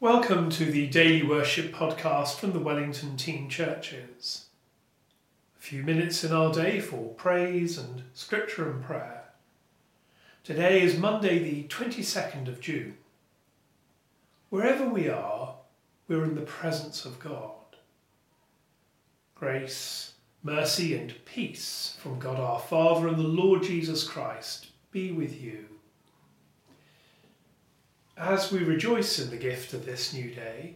Welcome to the Daily Worship podcast from the Wellington Teen Churches. A few minutes in our day for praise and scripture and prayer. Today is Monday, the 22nd of June. Wherever we are, we're in the presence of God. Grace, mercy, and peace from God our Father and the Lord Jesus Christ be with you. As we rejoice in the gift of this new day,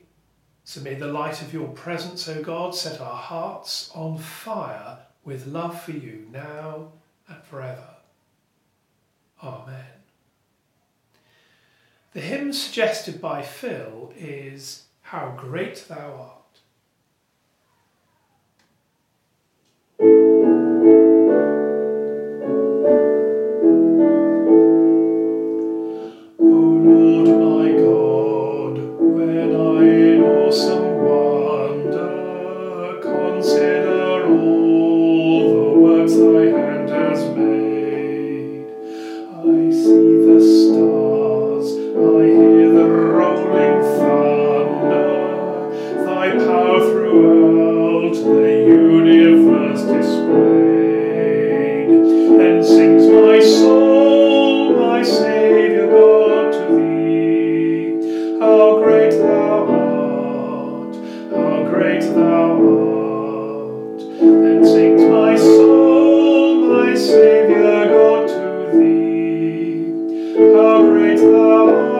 so may the light of your presence, O God, set our hearts on fire with love for you now and forever. Amen. The hymn suggested by Phil is How Great Thou Art. the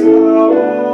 Oh.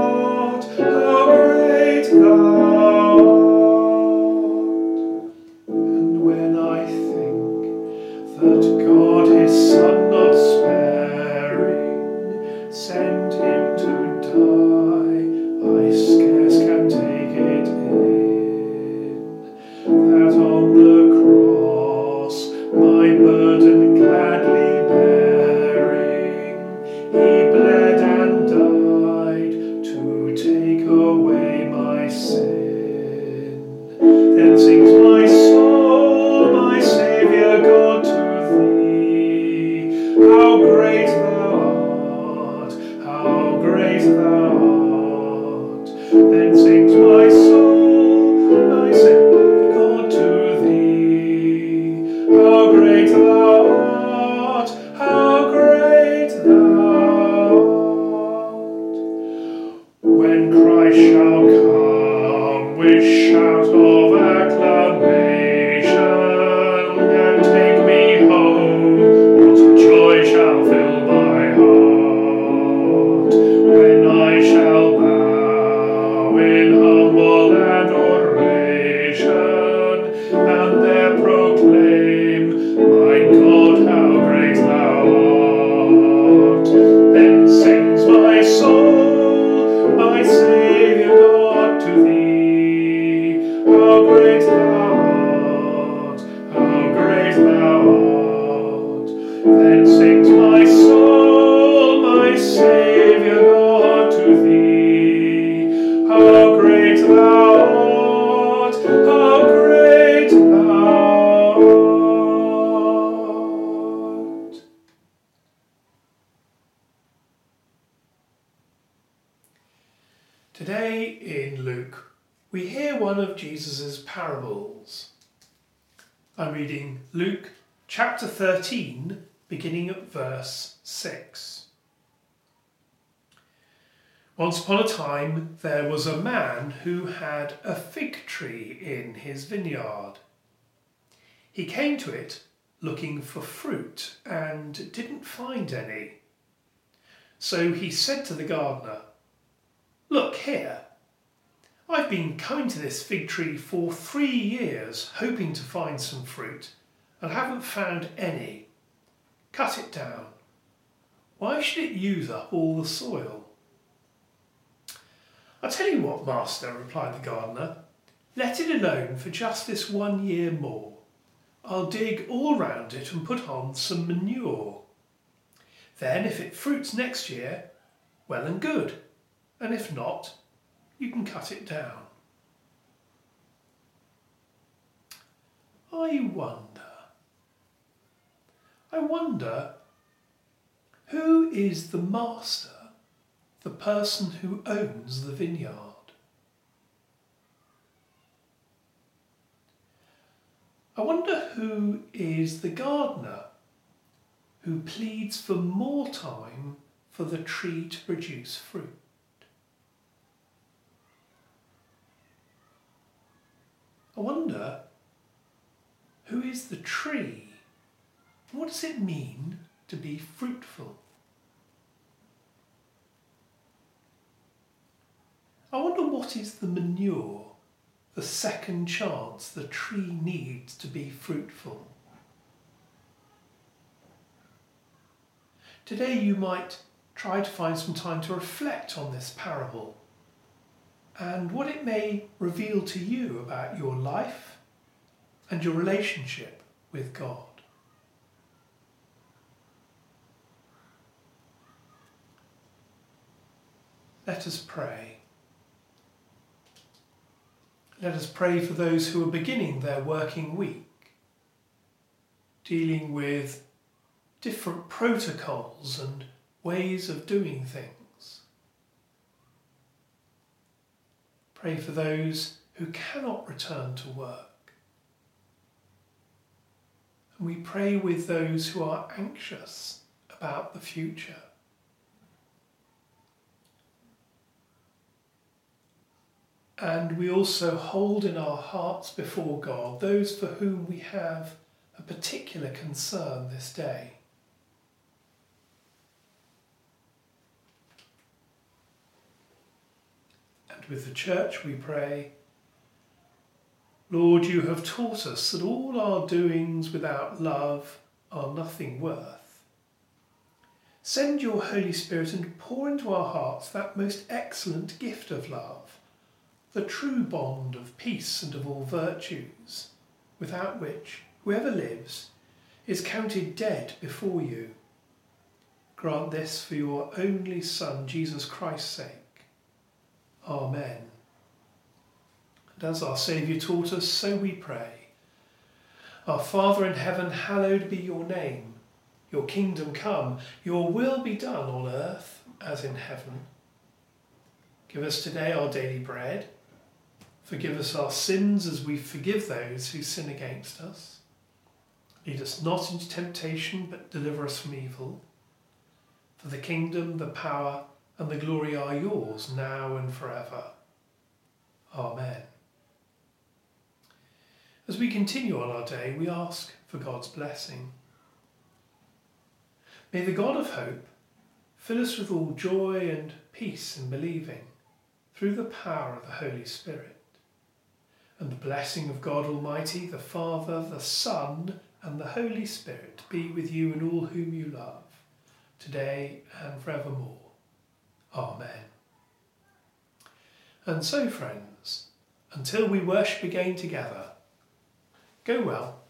Today in Luke, we hear one of Jesus' parables. I'm reading Luke chapter 13, beginning at verse 6. Once upon a time, there was a man who had a fig tree in his vineyard. He came to it, looking for fruit and didn't find any. So he said to the gardener, Look here, I've been coming to this fig tree for three years hoping to find some fruit and haven't found any. Cut it down. Why should it use up all the soil? I tell you what, master, replied the gardener, let it alone for just this one year more. I'll dig all round it and put on some manure. Then, if it fruits next year, well and good, and if not, you can cut it down. I wonder, I wonder who is the master, the person who owns the vineyard? I wonder who is the gardener who pleads for more time for the tree to produce fruit. I wonder who is the tree? What does it mean to be fruitful? I wonder what is the manure, the second chance the tree needs to be fruitful. Today you might try to find some time to reflect on this parable and what it may reveal to you about your life and your relationship with God. Let us pray. Let us pray for those who are beginning their working week, dealing with different protocols and ways of doing things. Pray for those who cannot return to work. And we pray with those who are anxious about the future. And we also hold in our hearts before God those for whom we have a particular concern this day. And with the church we pray, Lord, you have taught us that all our doings without love are nothing worth. Send your Holy Spirit and pour into our hearts that most excellent gift of love, the true bond of peace and of all virtues, without which whoever lives is counted dead before you. Grant this for your only Son, Jesus Christ's sake Amen. And as our Saviour taught us, so we pray. Our Father in heaven, hallowed be your name. Your kingdom come, your will be done on earth as in heaven. Give us today our daily bread. Forgive us our sins as we forgive those who sin against us. Lead us not into temptation, but deliver us from evil. For the kingdom, the power, and the glory are yours now and forever. Amen. As we continue on our day, we ask for God's blessing. May the God of hope fill us with all joy and peace in believing through the power of the Holy Spirit. And the blessing of God Almighty, the Father, the Son, and the Holy Spirit be with you and all whom you love, today and forevermore. Amen. And so, friends, until we worship again together, go well